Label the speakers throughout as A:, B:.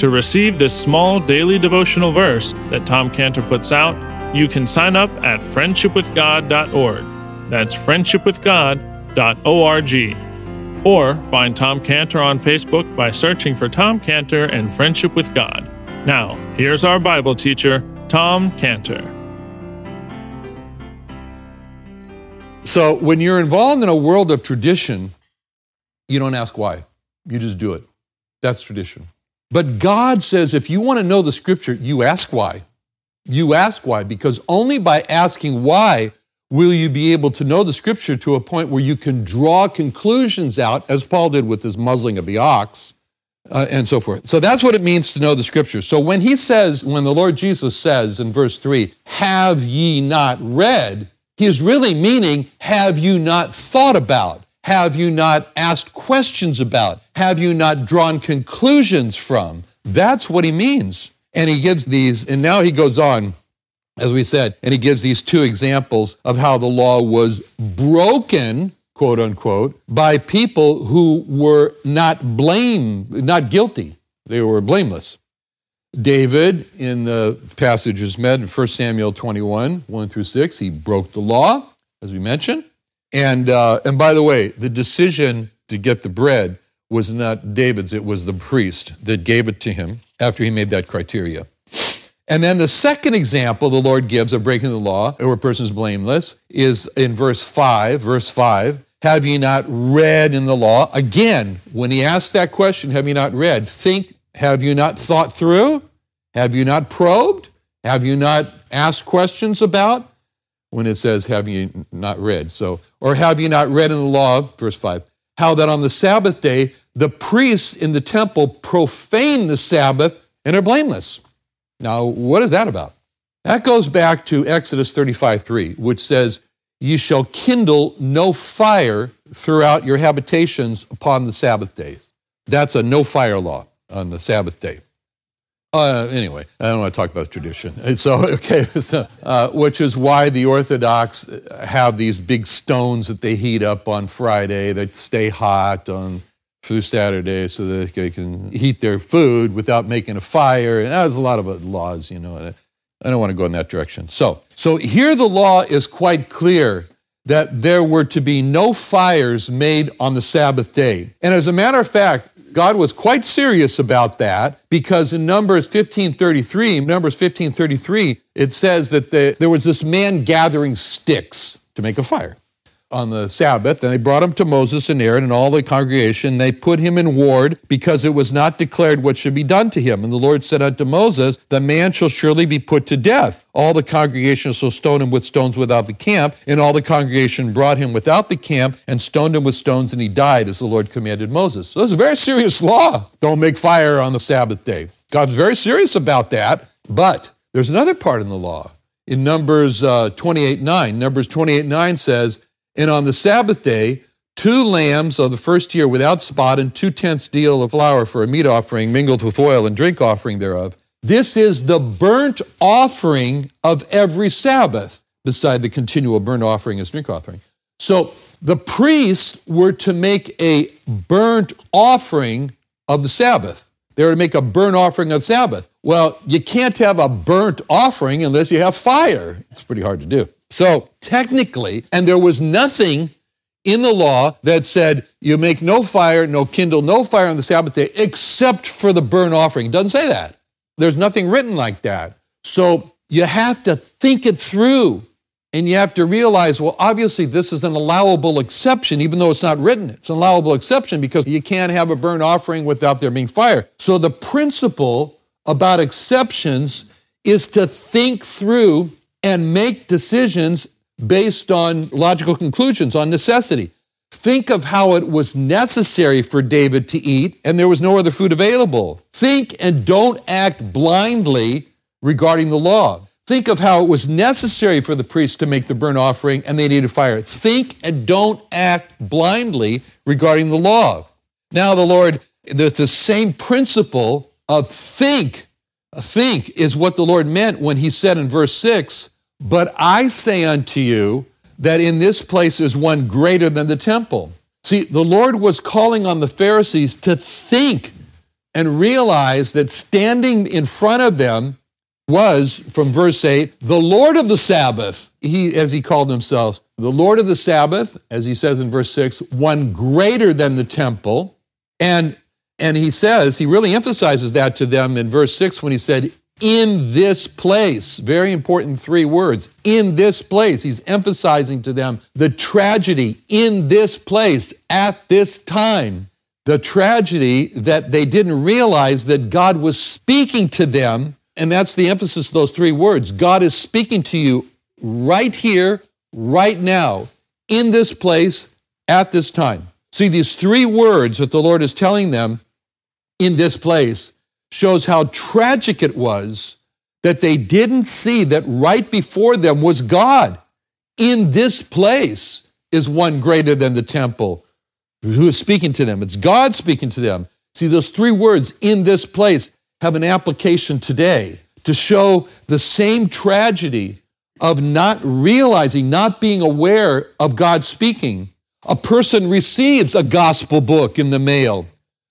A: To receive this small daily devotional verse that Tom Cantor puts out, you can sign up at friendshipwithgod.org. That's friendshipwithgod.org. Or find Tom Cantor on Facebook by searching for Tom Cantor and Friendship with God. Now, here's our Bible teacher, Tom Cantor.
B: So, when you're involved in a world of tradition, you don't ask why. You just do it. That's tradition. But God says if you want to know the scripture, you ask why. You ask why, because only by asking why will you be able to know the scripture to a point where you can draw conclusions out, as Paul did with his muzzling of the ox. Uh, and so forth. So that's what it means to know the scripture. So when he says, when the Lord Jesus says in verse 3, have ye not read, he is really meaning, have you not thought about? Have you not asked questions about? Have you not drawn conclusions from? That's what he means. And he gives these, and now he goes on, as we said, and he gives these two examples of how the law was broken, quote unquote, by people who were not blame, not guilty. They were blameless. David, in the passages met in 1 Samuel 21, 1 through 6, he broke the law, as we mentioned. And, uh, and by the way, the decision to get the bread was not David's, it was the priest that gave it to him after he made that criteria. And then the second example the Lord gives of breaking the law, or a person is blameless, is in verse 5. Verse 5 Have ye not read in the law? Again, when he asks that question, have you not read? Think, have you not thought through? Have you not probed? Have you not asked questions about? When it says, have you not read? So, or have you not read in the law, verse 5, how that on the Sabbath day the priests in the temple profane the Sabbath and are blameless? Now, what is that about? That goes back to Exodus 35 3, which says, Ye shall kindle no fire throughout your habitations upon the Sabbath days. That's a no fire law on the Sabbath day. Uh, anyway, I don't want to talk about tradition. And so, okay, so, uh, which is why the Orthodox have these big stones that they heat up on Friday that stay hot on through Saturday so that they can heat their food without making a fire. And there's a lot of laws, you know. I don't want to go in that direction. So, so here the law is quite clear that there were to be no fires made on the Sabbath day. And as a matter of fact, God was quite serious about that because in Numbers 1533, Numbers 1533, it says that the, there was this man gathering sticks to make a fire on the Sabbath, and they brought him to Moses and Aaron and all the congregation. They put him in ward because it was not declared what should be done to him. And the Lord said unto Moses, The man shall surely be put to death. All the congregation shall stone him with stones without the camp. And all the congregation brought him without the camp and stoned him with stones, and he died as the Lord commanded Moses. So is a very serious law. Don't make fire on the Sabbath day. God's very serious about that. But there's another part in the law. In Numbers uh, 28 9, Numbers 28 9 says, and on the Sabbath day, two lambs of the first year without spot, and two tenths deal of flour for a meat offering mingled with oil and drink offering thereof. This is the burnt offering of every Sabbath. beside the continual burnt offering and drink offering. So the priests were to make a burnt offering of the Sabbath. They were to make a burnt offering of Sabbath. Well, you can't have a burnt offering unless you have fire. It's pretty hard to do. So technically, and there was nothing in the law that said you make no fire, no kindle, no fire on the Sabbath day except for the burnt offering. It doesn't say that. There's nothing written like that. So you have to think it through and you have to realize, well, obviously, this is an allowable exception, even though it's not written. It's an allowable exception because you can't have a burnt offering without there being fire. So the principle about exceptions is to think through and make decisions based on logical conclusions, on necessity. Think of how it was necessary for David to eat and there was no other food available. Think and don't act blindly regarding the law. Think of how it was necessary for the priests to make the burnt offering and they needed fire. Think and don't act blindly regarding the law. Now, the Lord, there's the same principle of think. Think is what the Lord meant when he said in verse 6 But I say unto you that in this place is one greater than the temple. See, the Lord was calling on the Pharisees to think and realize that standing in front of them was, from verse 8, the Lord of the Sabbath, he, as he called himself, the Lord of the Sabbath, as he says in verse 6, one greater than the temple. And, and he says, he really emphasizes that to them in verse 6 when he said, in this place. Very important three words. In this place. He's emphasizing to them the tragedy in this place at this time. The tragedy that they didn't realize that God was speaking to them and that's the emphasis of those three words. God is speaking to you right here, right now, in this place, at this time. See, these three words that the Lord is telling them in this place shows how tragic it was that they didn't see that right before them was God. In this place is one greater than the temple who is speaking to them. It's God speaking to them. See, those three words, in this place, have an application today to show the same tragedy of not realizing, not being aware of God speaking. A person receives a gospel book in the mail.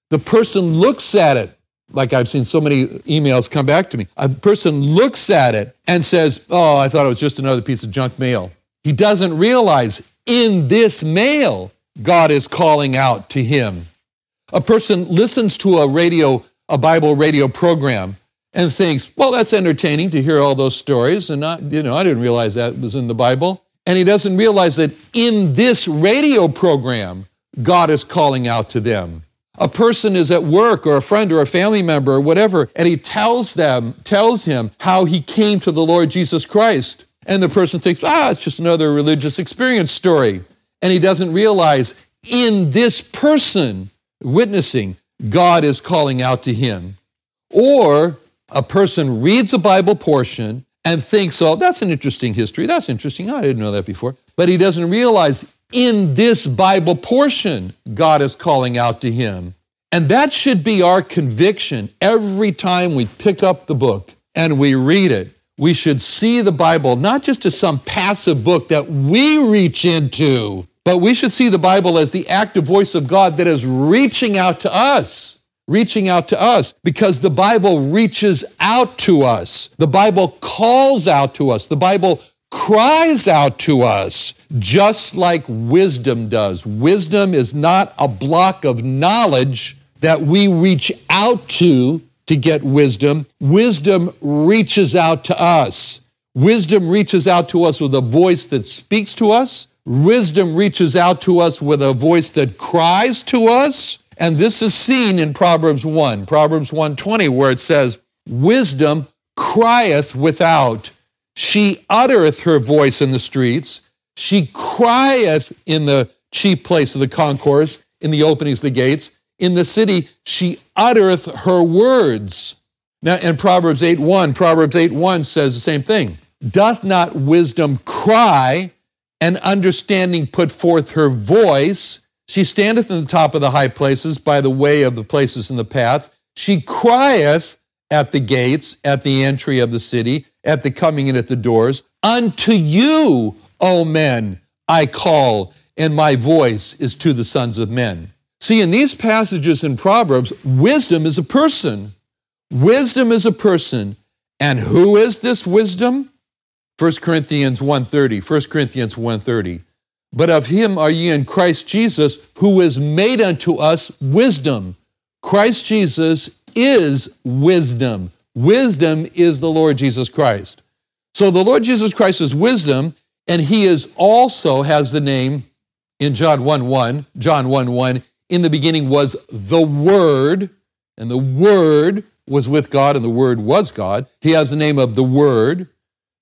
B: The person looks at it, like I've seen so many emails come back to me. A person looks at it and says, Oh, I thought it was just another piece of junk mail. He doesn't realize in this mail, God is calling out to him. A person listens to a radio a Bible radio program and thinks, well, that's entertaining to hear all those stories. And I, you know, I didn't realize that was in the Bible. And he doesn't realize that in this radio program, God is calling out to them. A person is at work or a friend or a family member or whatever, and he tells them, tells him how he came to the Lord Jesus Christ. And the person thinks, ah, it's just another religious experience story. And he doesn't realize in this person witnessing, God is calling out to him. Or a person reads a Bible portion and thinks, oh, that's an interesting history. That's interesting. I didn't know that before. But he doesn't realize in this Bible portion, God is calling out to him. And that should be our conviction every time we pick up the book and we read it. We should see the Bible not just as some passive book that we reach into, but we should see the Bible as the active voice of God that is reaching out to us, reaching out to us, because the Bible reaches out to us. The Bible calls out to us. The Bible cries out to us, just like wisdom does. Wisdom is not a block of knowledge that we reach out to to get wisdom. Wisdom reaches out to us. Wisdom reaches out to us with a voice that speaks to us Wisdom reaches out to us with a voice that cries to us. And this is seen in Proverbs 1, Proverbs 120, where it says, Wisdom crieth without. She uttereth her voice in the streets. She crieth in the chief place of the concourse, in the openings of the gates. In the city, she uttereth her words. Now, in Proverbs 8 1, Proverbs 8 1 says the same thing. Doth not wisdom cry and understanding put forth her voice. She standeth in the top of the high places by the way of the places and the paths. She crieth at the gates, at the entry of the city, at the coming in at the doors. Unto you, O men, I call, and my voice is to the sons of men. See, in these passages in Proverbs, wisdom is a person. Wisdom is a person. And who is this wisdom? 1 Corinthians 1.30, 1 Corinthians 1.30. But of him are ye in Christ Jesus, who is made unto us wisdom. Christ Jesus is wisdom. Wisdom is the Lord Jesus Christ. So the Lord Jesus Christ is wisdom, and he is also has the name in John 1 1, John 1 1, in the beginning was the Word, and the Word was with God, and the Word was God. He has the name of the Word.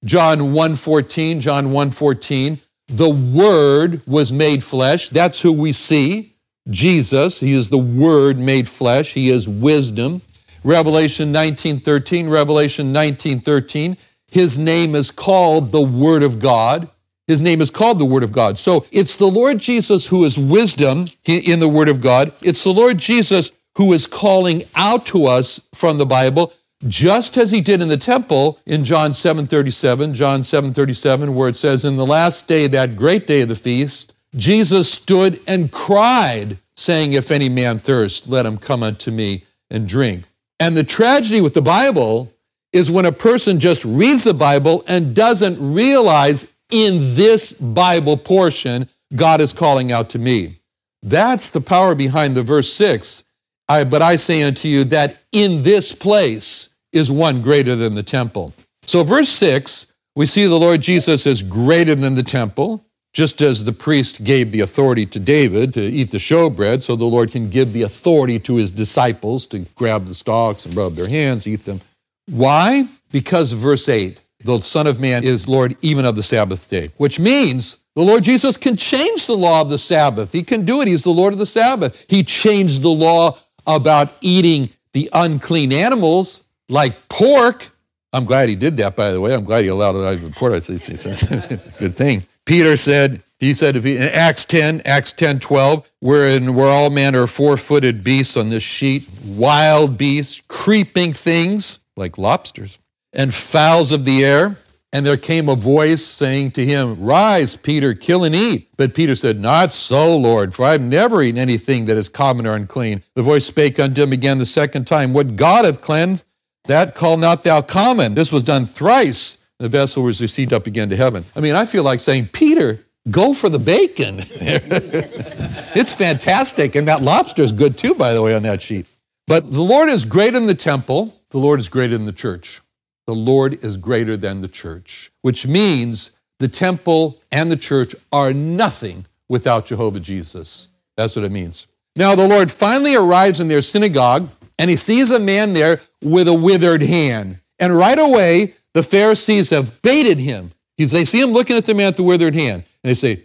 B: John 1 14, John 1 14, the Word was made flesh. That's who we see. Jesus, He is the Word made flesh. He is wisdom. Revelation 19 13, Revelation 19 13, His name is called the Word of God. His name is called the Word of God. So it's the Lord Jesus who is wisdom in the Word of God. It's the Lord Jesus who is calling out to us from the Bible, just as he did in the temple in John 7:37, John 7:37, where it says, In the last day, that great day of the feast, Jesus stood and cried, saying, If any man thirst, let him come unto me and drink. And the tragedy with the Bible is when a person just reads the Bible and doesn't realize in this Bible portion, God is calling out to me. That's the power behind the verse 6. I, but I say unto you that in this place is one greater than the temple. So, verse 6, we see the Lord Jesus is greater than the temple, just as the priest gave the authority to David to eat the showbread, so the Lord can give the authority to his disciples to grab the stalks and rub their hands, eat them. Why? Because verse 8 the Son of Man is Lord even of the Sabbath day, which means the Lord Jesus can change the law of the Sabbath. He can do it. He's the Lord of the Sabbath. He changed the law about eating the unclean animals like pork. I'm glad he did that, by the way. I'm glad he allowed it out of the it's, it's a good thing. Peter said, he said in Acts 10, Acts 10, 12, we're, in, we're all manner of four-footed beasts on this sheet, wild beasts, creeping things like lobsters, and fowls of the air. And there came a voice saying to him, Rise, Peter, kill and eat. But Peter said, Not so, Lord, for I have never eaten anything that is common or unclean. The voice spake unto him again the second time, What God hath cleansed, that call not thou common. This was done thrice. The vessel was received up again to heaven. I mean, I feel like saying, Peter, go for the bacon. it's fantastic. And that lobster is good too, by the way, on that sheet. But the Lord is great in the temple, the Lord is greater in the church the Lord is greater than the church, which means the temple and the church are nothing without Jehovah Jesus. That's what it means. Now, the Lord finally arrives in their synagogue and he sees a man there with a withered hand. And right away, the Pharisees have baited him. He's, they see him looking at the man with the withered hand. And they say,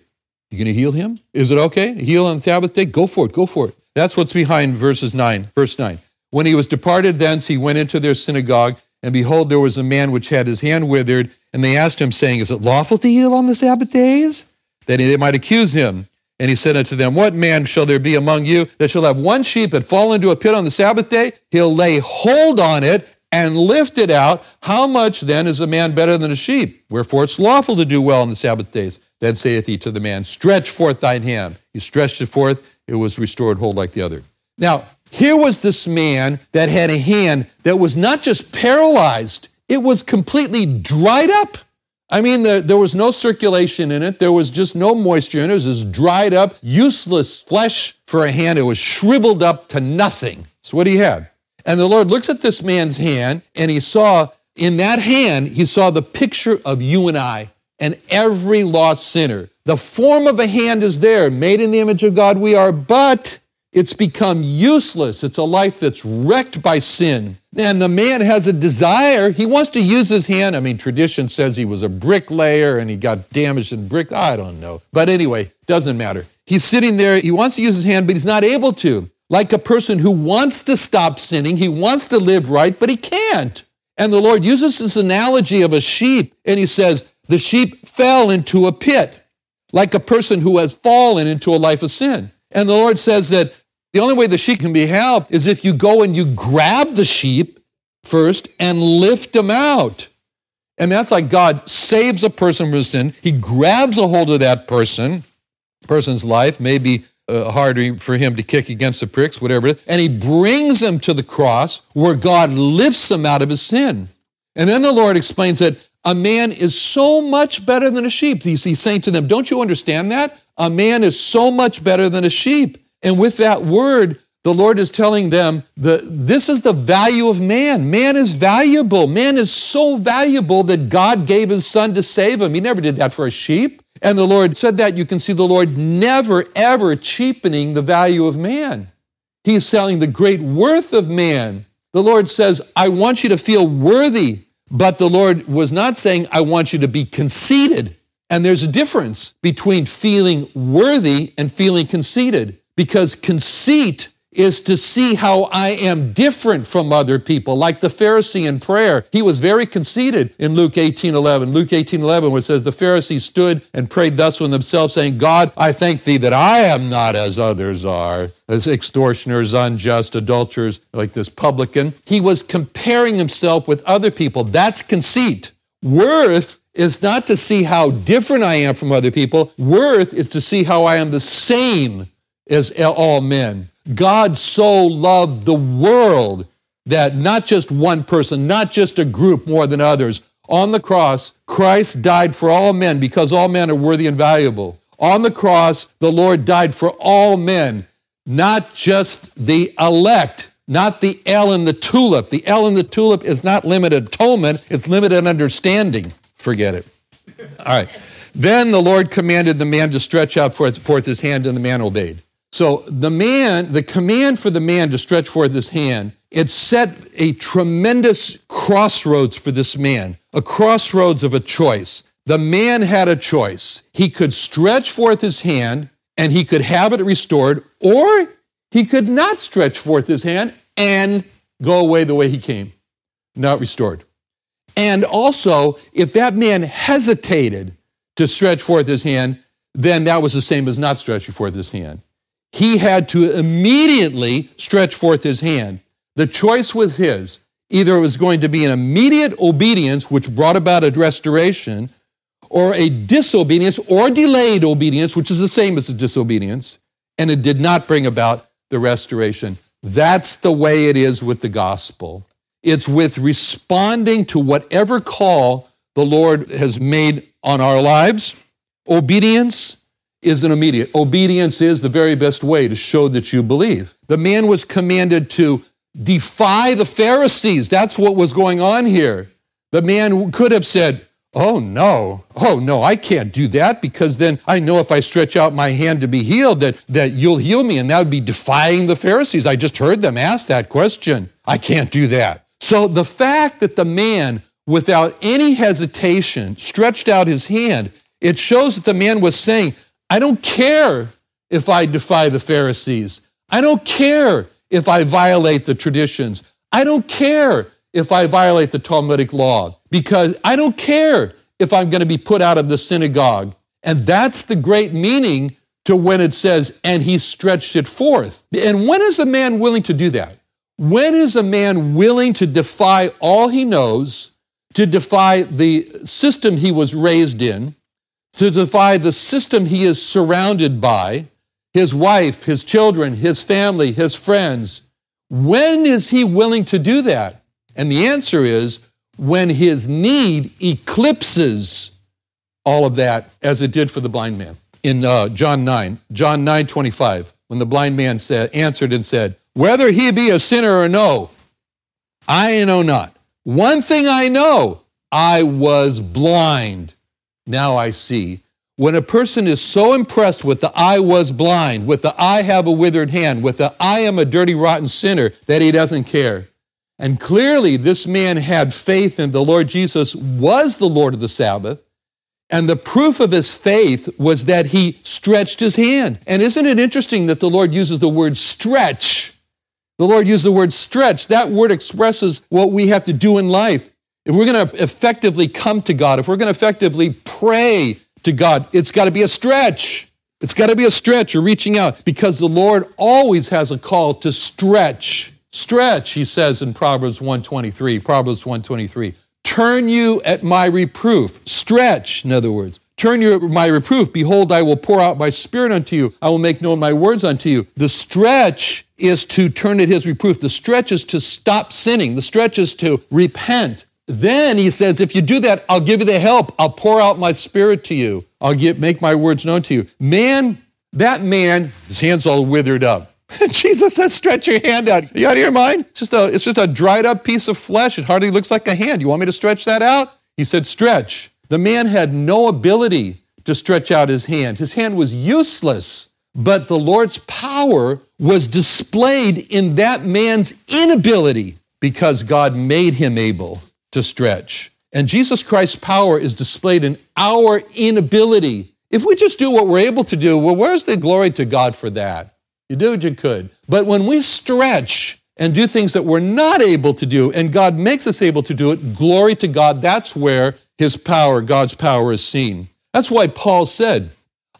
B: You going to heal him? Is it okay? Heal on the Sabbath day? Go for it, go for it. That's what's behind verses 9, verse 9. When he was departed thence, he went into their synagogue and behold, there was a man which had his hand withered, and they asked him, saying, Is it lawful to heal on the Sabbath days? That they might accuse him. And he said unto them, What man shall there be among you that shall have one sheep that fall into a pit on the Sabbath day? He'll lay hold on it and lift it out. How much then is a man better than a sheep? Wherefore it's lawful to do well on the Sabbath days. Then saith he to the man, Stretch forth thine hand. He stretched it forth, it was restored whole like the other. Now, here was this man that had a hand that was not just paralyzed, it was completely dried up. I mean, the, there was no circulation in it. There was just no moisture in it. It was just dried up, useless flesh for a hand. It was shriveled up to nothing. So, what he had. And the Lord looks at this man's hand, and he saw in that hand, he saw the picture of you and I and every lost sinner. The form of a hand is there, made in the image of God we are, but it's become useless. It's a life that's wrecked by sin. And the man has a desire. He wants to use his hand. I mean, tradition says he was a bricklayer and he got damaged in brick. I don't know. But anyway, doesn't matter. He's sitting there. He wants to use his hand, but he's not able to. Like a person who wants to stop sinning, he wants to live right, but he can't. And the Lord uses this analogy of a sheep, and he says, The sheep fell into a pit, like a person who has fallen into a life of sin. And the Lord says that the only way the sheep can be helped is if you go and you grab the sheep first and lift them out. And that's like God saves a person from sin. He grabs a hold of that person, person's life, maybe uh, hard for him to kick against the pricks, whatever it is, and he brings him to the cross where God lifts him out of his sin. And then the Lord explains that a man is so much better than a sheep. He's, he's saying to them, Don't you understand that? A man is so much better than a sheep. And with that word, the Lord is telling them the, this is the value of man. Man is valuable. Man is so valuable that God gave his son to save him. He never did that for a sheep. And the Lord said that. You can see the Lord never, ever cheapening the value of man. He's selling the great worth of man. The Lord says, I want you to feel worthy. But the Lord was not saying, I want you to be conceited. And there's a difference between feeling worthy and feeling conceited because conceit is to see how I am different from other people, like the Pharisee in prayer. He was very conceited in Luke 18 11. Luke 18 11, where it says, The Pharisee stood and prayed thus with himself, saying, God, I thank thee that I am not as others are, as extortioners, unjust, adulterers, like this publican. He was comparing himself with other people. That's conceit. Worth is not to see how different I am from other people. Worth is to see how I am the same as all men. God so loved the world that not just one person, not just a group more than others. On the cross, Christ died for all men because all men are worthy and valuable. On the cross, the Lord died for all men, not just the elect, not the L in the tulip. The L in the tulip is not limited atonement, it's limited understanding. Forget it. All right. Then the Lord commanded the man to stretch out forth his hand, and the man obeyed. So the man, the command for the man to stretch forth his hand, it set a tremendous crossroads for this man, a crossroads of a choice. The man had a choice. He could stretch forth his hand and he could have it restored, or he could not stretch forth his hand and go away the way he came, not restored. And also, if that man hesitated to stretch forth his hand, then that was the same as not stretching forth his hand he had to immediately stretch forth his hand. The choice was his. Either it was going to be an immediate obedience, which brought about a restoration, or a disobedience or delayed obedience, which is the same as a disobedience, and it did not bring about the restoration. That's the way it is with the gospel. It's with responding to whatever call the Lord has made on our lives, obedience, is an immediate. Obedience is the very best way to show that you believe. The man was commanded to defy the Pharisees. That's what was going on here. The man could have said, Oh no, oh no, I can't do that because then I know if I stretch out my hand to be healed that, that you'll heal me, and that would be defying the Pharisees. I just heard them ask that question. I can't do that. So the fact that the man, without any hesitation, stretched out his hand, it shows that the man was saying, I don't care if I defy the Pharisees. I don't care if I violate the traditions. I don't care if I violate the Talmudic law because I don't care if I'm going to be put out of the synagogue. And that's the great meaning to when it says, and he stretched it forth. And when is a man willing to do that? When is a man willing to defy all he knows, to defy the system he was raised in, to defy the system he is surrounded by, his wife, his children, his family, his friends. When is he willing to do that? And the answer is when his need eclipses all of that, as it did for the blind man. In uh, John 9, John 9 25, when the blind man said, answered and said, Whether he be a sinner or no, I know not. One thing I know, I was blind now I see. When a person is so impressed with the I was blind, with the I have a withered hand, with the I am a dirty, rotten sinner, that he doesn't care. And clearly, this man had faith in the Lord Jesus was the Lord of the Sabbath. And the proof of his faith was that he stretched his hand. And isn't it interesting that the Lord uses the word stretch? The Lord used the word stretch. That word expresses what we have to do in life. If we're going to effectively come to God, if we're going to effectively pray to God, it's got to be a stretch. It's got to be a stretch. You're reaching out because the Lord always has a call to stretch. Stretch, he says in Proverbs 123, Proverbs 123. turn you at my reproof. Stretch, in other words. Turn you at my reproof. Behold, I will pour out my spirit unto you. I will make known my words unto you. The stretch is to turn at his reproof. The stretch is to stop sinning. The stretch is to repent. Then he says, if you do that, I'll give you the help. I'll pour out my spirit to you. I'll get, make my words known to you. Man, that man, his hand's all withered up. Jesus says, stretch your hand out. You out of your mind? It's just, a, it's just a dried up piece of flesh. It hardly looks like a hand. You want me to stretch that out? He said, stretch. The man had no ability to stretch out his hand. His hand was useless, but the Lord's power was displayed in that man's inability because God made him able to stretch. And Jesus Christ's power is displayed in our inability. If we just do what we're able to do, well, where's the glory to God for that? You do what you could. But when we stretch and do things that we're not able to do, and God makes us able to do it, glory to God, that's where his power, God's power, is seen. That's why Paul said,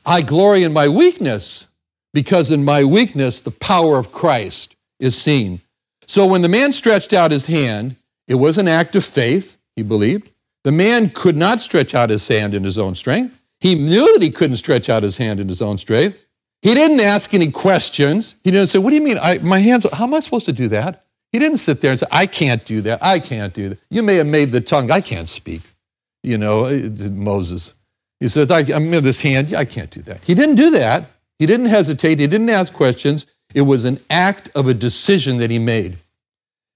B: I glory in my weakness, because in my weakness, the power of Christ is seen. So when the man stretched out his hand, it was an act of faith, he believed. The man could not stretch out his hand in his own strength. He knew that he couldn't stretch out his hand in his own strength. He didn't ask any questions. He didn't say, What do you mean? I, my hands, how am I supposed to do that? He didn't sit there and say, I can't do that. I can't do that. You may have made the tongue. I can't speak you know, uh, Moses. He says, I, am in this hand. I can't do that. He didn't do that. He didn't hesitate. He didn't ask questions. It was an act of a decision that he made.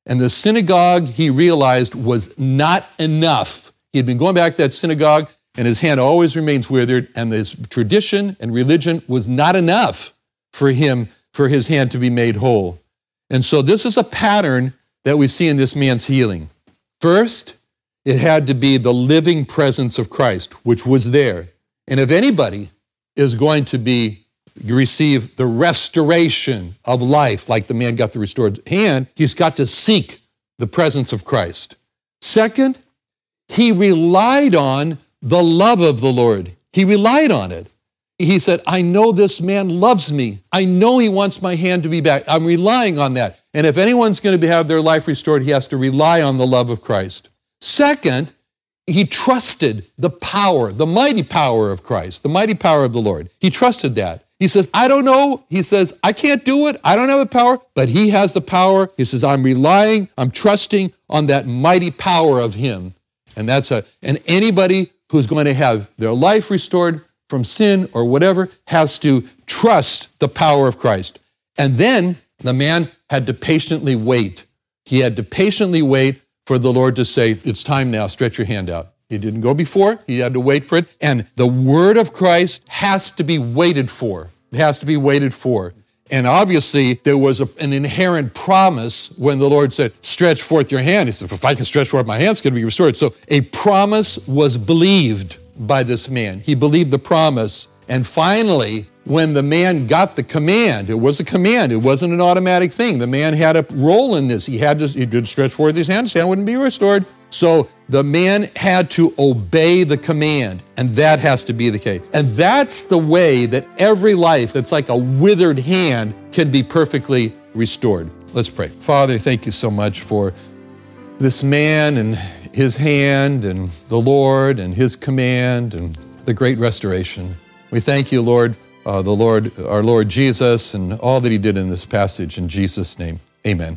B: And the synagogue, he realized, was not enough. He had been going back to that synagogue, and his hand always remains withered, and this tradition and religion was not enough for him, for his hand to be made whole. And so this is a pattern that we see in this man's healing. First, it had to be the living presence of Christ, which was there. And if anybody is going to be receive the restoration of life, like the man got the restored hand, he's got to seek the presence of Christ. Second, he relied on the love of the Lord. He relied on it. He said, I know this man loves me. I know he wants my hand to be back. I'm relying on that. And if anyone's going to have their life restored, he has to rely on the love of Christ. Second, he trusted the power, the mighty power of Christ, the mighty power of the Lord. He trusted that. He says, I don't know. He says, I can't do it. I don't have the power, but he has the power. He says, I'm relying, I'm trusting on that mighty power of him. And that's a, and anybody who's going to have their life restored from sin or whatever has to trust the power of Christ. And then the man had to patiently wait. He had to patiently wait for the Lord to say, It's time now, stretch your hand out. He didn't go before, he had to wait for it. And the word of Christ has to be waited for. It has to be waited for. And obviously, there was a, an inherent promise when the Lord said, Stretch forth your hand. He said, If I can stretch forth my hand, it's going to be restored. So a promise was believed by this man. He believed the promise. And finally, when the man got the command, it was a command, it wasn't an automatic thing. The man had a role in this. He had to, he did stretch forth his hand, his hand wouldn't be restored. So the man had to obey the command, and that has to be the case. And that's the way that every life that's like a withered hand can be perfectly restored. Let's pray. Father, thank you so much for this man and his hand, and the Lord and his command, and the great restoration. We thank you, Lord uh, the Lord, our Lord Jesus, and all that He did in this passage. In Jesus' name, Amen.